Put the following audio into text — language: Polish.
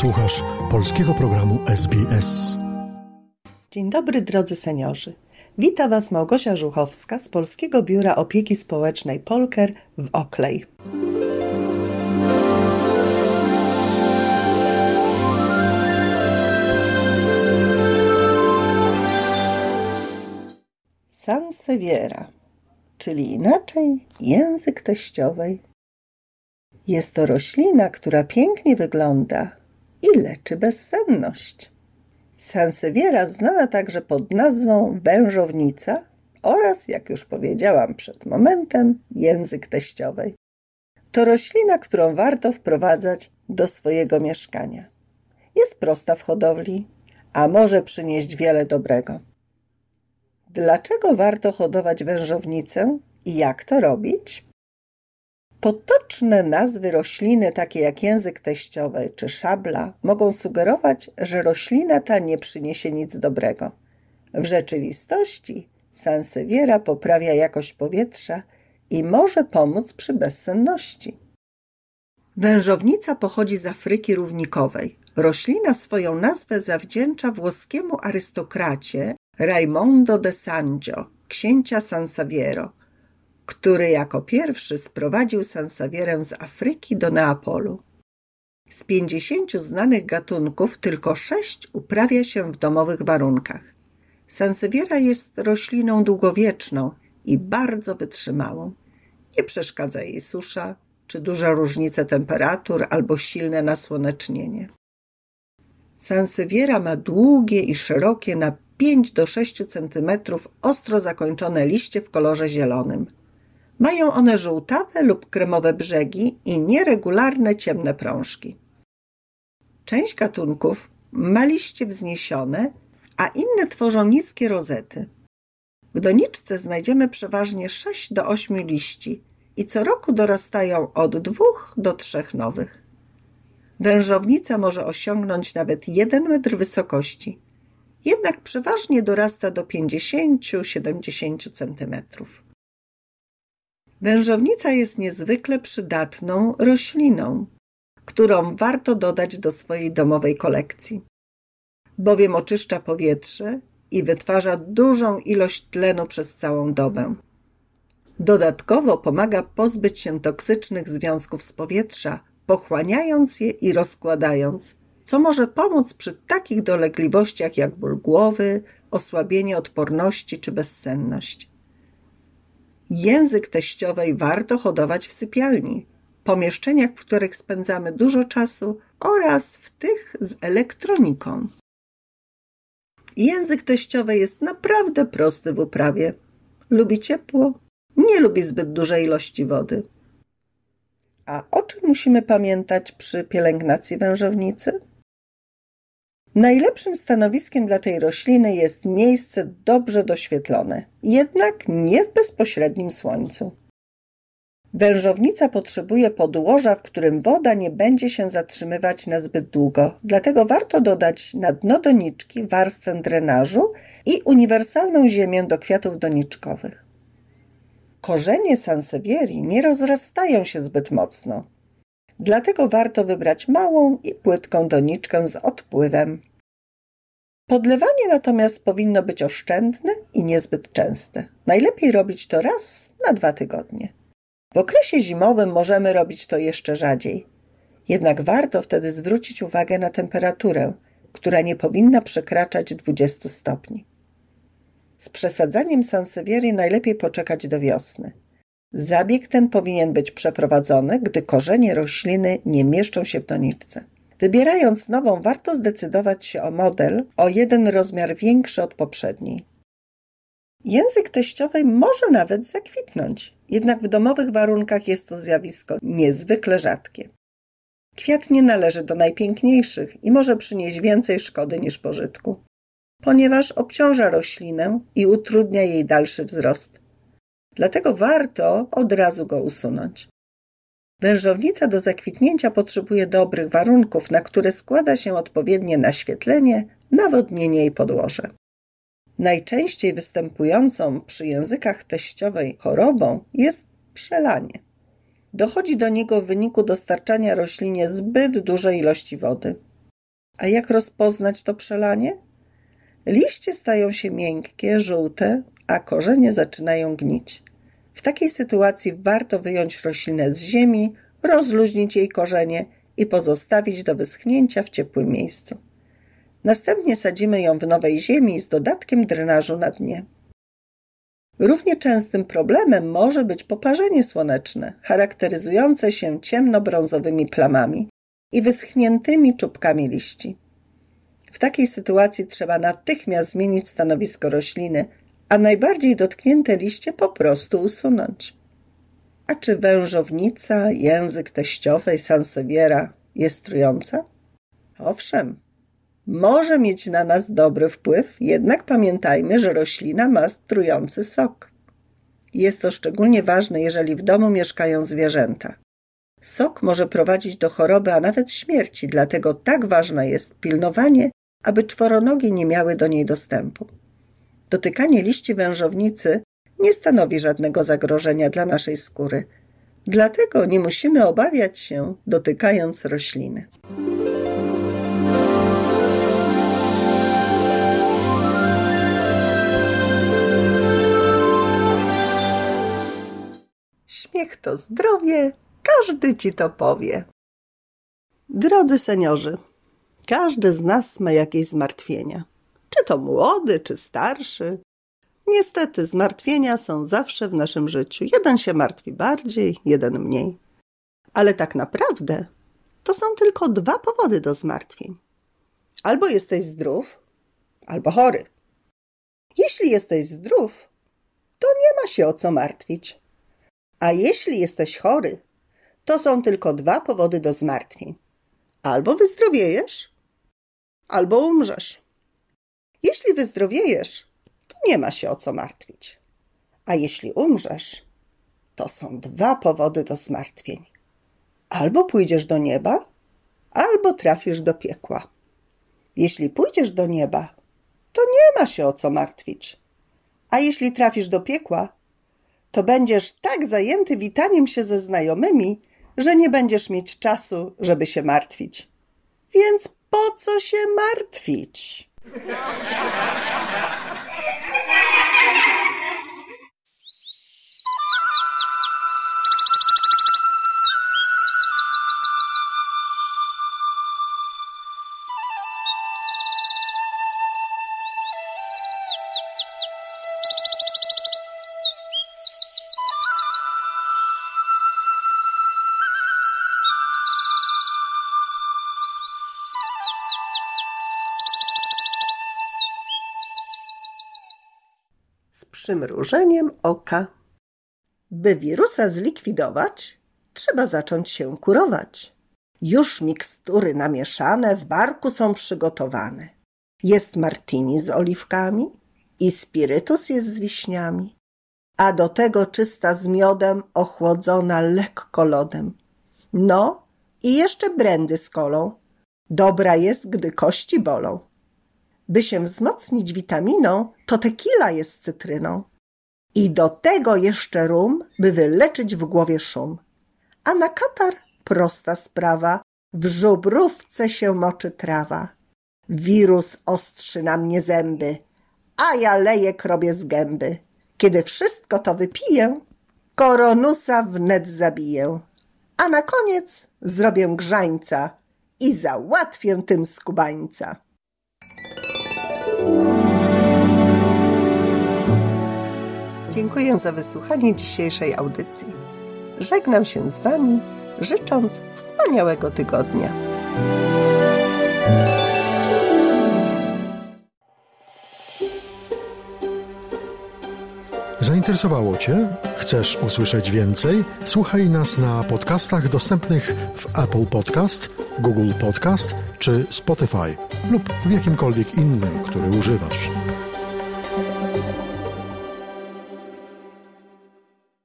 Słuchasz polskiego programu SBS. Dzień dobry drodzy seniorzy. Wita Was Małgosia Żuchowska z Polskiego Biura Opieki Społecznej Polker w Oklej. Sansevieria, czyli inaczej język teściowej. Jest to roślina, która pięknie wygląda i leczy bezsenność. Sanseviera znana także pod nazwą wężownica oraz, jak już powiedziałam przed momentem, język teściowej. To roślina, którą warto wprowadzać do swojego mieszkania. Jest prosta w hodowli, a może przynieść wiele dobrego. Dlaczego warto hodować wężownicę i jak to robić? Potoczne nazwy rośliny, takie jak język teściowy czy szabla, mogą sugerować, że roślina ta nie przyniesie nic dobrego. W rzeczywistości Sanseviera poprawia jakość powietrza i może pomóc przy bezsenności. Wężownica pochodzi z Afryki Równikowej. Roślina swoją nazwę zawdzięcza włoskiemu arystokracie Raimondo de Sangio, księcia Sansaviero – który jako pierwszy sprowadził sansawierę z Afryki do Neapolu. Z pięćdziesięciu znanych gatunków tylko sześć uprawia się w domowych warunkach. Sansewiera jest rośliną długowieczną i bardzo wytrzymałą. Nie przeszkadza jej susza, czy duże różnice temperatur albo silne nasłonecznienie. Sansewiera ma długie i szerokie na 5 do 6 cm ostro zakończone liście w kolorze zielonym. Mają one żółtawe lub kremowe brzegi i nieregularne ciemne prążki. Część gatunków ma liście wzniesione, a inne tworzą niskie rozety. W doniczce znajdziemy przeważnie 6 do 8 liści i co roku dorastają od 2 do 3 nowych. Wężownica może osiągnąć nawet 1 metr wysokości, jednak przeważnie dorasta do 50-70 centymetrów. Wężownica jest niezwykle przydatną rośliną, którą warto dodać do swojej domowej kolekcji, bowiem oczyszcza powietrze i wytwarza dużą ilość tlenu przez całą dobę. Dodatkowo pomaga pozbyć się toksycznych związków z powietrza, pochłaniając je i rozkładając, co może pomóc przy takich dolegliwościach jak ból głowy, osłabienie odporności czy bezsenność. Język teściowej warto hodować w sypialni, pomieszczeniach, w których spędzamy dużo czasu oraz w tych z elektroniką. Język teściowy jest naprawdę prosty w uprawie. Lubi ciepło, nie lubi zbyt dużej ilości wody. A o czym musimy pamiętać przy pielęgnacji wężownicy? Najlepszym stanowiskiem dla tej rośliny jest miejsce dobrze doświetlone, jednak nie w bezpośrednim słońcu. Wężownica potrzebuje podłoża, w którym woda nie będzie się zatrzymywać na zbyt długo, dlatego warto dodać na dno doniczki warstwę drenażu i uniwersalną ziemię do kwiatów doniczkowych. Korzenie sansevierii nie rozrastają się zbyt mocno, Dlatego warto wybrać małą i płytką doniczkę z odpływem. Podlewanie natomiast powinno być oszczędne i niezbyt częste. Najlepiej robić to raz na dwa tygodnie. W okresie zimowym możemy robić to jeszcze rzadziej. Jednak warto wtedy zwrócić uwagę na temperaturę, która nie powinna przekraczać 20 stopni. Z przesadzaniem sansevierii najlepiej poczekać do wiosny. Zabieg ten powinien być przeprowadzony, gdy korzenie rośliny nie mieszczą się w doniczce. Wybierając nową, warto zdecydować się o model o jeden rozmiar większy od poprzedniej. Język teściowej może nawet zakwitnąć, jednak w domowych warunkach jest to zjawisko niezwykle rzadkie. Kwiat nie należy do najpiękniejszych i może przynieść więcej szkody niż pożytku, ponieważ obciąża roślinę i utrudnia jej dalszy wzrost. Dlatego warto od razu go usunąć. Wężownica do zakwitnięcia potrzebuje dobrych warunków, na które składa się odpowiednie naświetlenie, nawodnienie i podłoże. Najczęściej występującą przy językach teściowej chorobą jest przelanie. Dochodzi do niego w wyniku dostarczania roślinie zbyt dużej ilości wody. A jak rozpoznać to przelanie? Liście stają się miękkie, żółte, a korzenie zaczynają gnić. W takiej sytuacji warto wyjąć roślinę z ziemi, rozluźnić jej korzenie i pozostawić do wyschnięcia w ciepłym miejscu. Następnie sadzimy ją w nowej ziemi z dodatkiem drenażu na dnie. Równie częstym problemem może być poparzenie słoneczne, charakteryzujące się ciemnobrązowymi plamami i wyschniętymi czubkami liści. W takiej sytuacji trzeba natychmiast zmienić stanowisko rośliny, a najbardziej dotknięte liście po prostu usunąć. A czy wężownica, język teściowej Sanseviera jest trująca? Owszem, może mieć na nas dobry wpływ, jednak pamiętajmy, że roślina ma trujący sok. Jest to szczególnie ważne, jeżeli w domu mieszkają zwierzęta. Sok może prowadzić do choroby, a nawet śmierci, dlatego tak ważne jest pilnowanie, aby czworonogi nie miały do niej dostępu. Dotykanie liści wężownicy nie stanowi żadnego zagrożenia dla naszej skóry. Dlatego nie musimy obawiać się, dotykając rośliny. Śmiech to zdrowie, każdy ci to powie. Drodzy seniorzy, każdy z nas ma jakieś zmartwienia. Czy to młody, czy starszy. Niestety, zmartwienia są zawsze w naszym życiu. Jeden się martwi bardziej, jeden mniej. Ale tak naprawdę to są tylko dwa powody do zmartwień. Albo jesteś zdrów, albo chory. Jeśli jesteś zdrów, to nie ma się o co martwić. A jeśli jesteś chory, to są tylko dwa powody do zmartwień. Albo wyzdrowiejesz, albo umrzesz. Jeśli wyzdrowiejesz, to nie ma się o co martwić. A jeśli umrzesz, to są dwa powody do zmartwień. Albo pójdziesz do nieba, albo trafisz do piekła. Jeśli pójdziesz do nieba, to nie ma się o co martwić. A jeśli trafisz do piekła, to będziesz tak zajęty witaniem się ze znajomymi, że nie będziesz mieć czasu, żeby się martwić. Więc po co się martwić? Przymrużeniem oka. By wirusa zlikwidować, trzeba zacząć się kurować. Już mikstury namieszane w barku są przygotowane. Jest martini z oliwkami i spirytus jest z wiśniami, a do tego czysta z miodem, ochłodzona lekko lodem. No i jeszcze brandy z kolą. Dobra jest, gdy kości bolą. By się wzmocnić witaminą, to tequila jest cytryną. I do tego jeszcze rum, by wyleczyć w głowie szum. A na katar prosta sprawa, w żubrówce się moczy trawa. Wirus ostrzy na mnie zęby, a ja leję krobie z gęby. Kiedy wszystko to wypiję, koronusa wnet zabiję. A na koniec zrobię grzańca i załatwię tym skubańca. Dziękuję za wysłuchanie dzisiejszej audycji. Żegnam się z Wami, życząc wspaniałego tygodnia. Zainteresowało Cię? Chcesz usłyszeć więcej? Słuchaj nas na podcastach dostępnych w Apple Podcast, Google Podcast czy Spotify lub w jakimkolwiek innym, który używasz.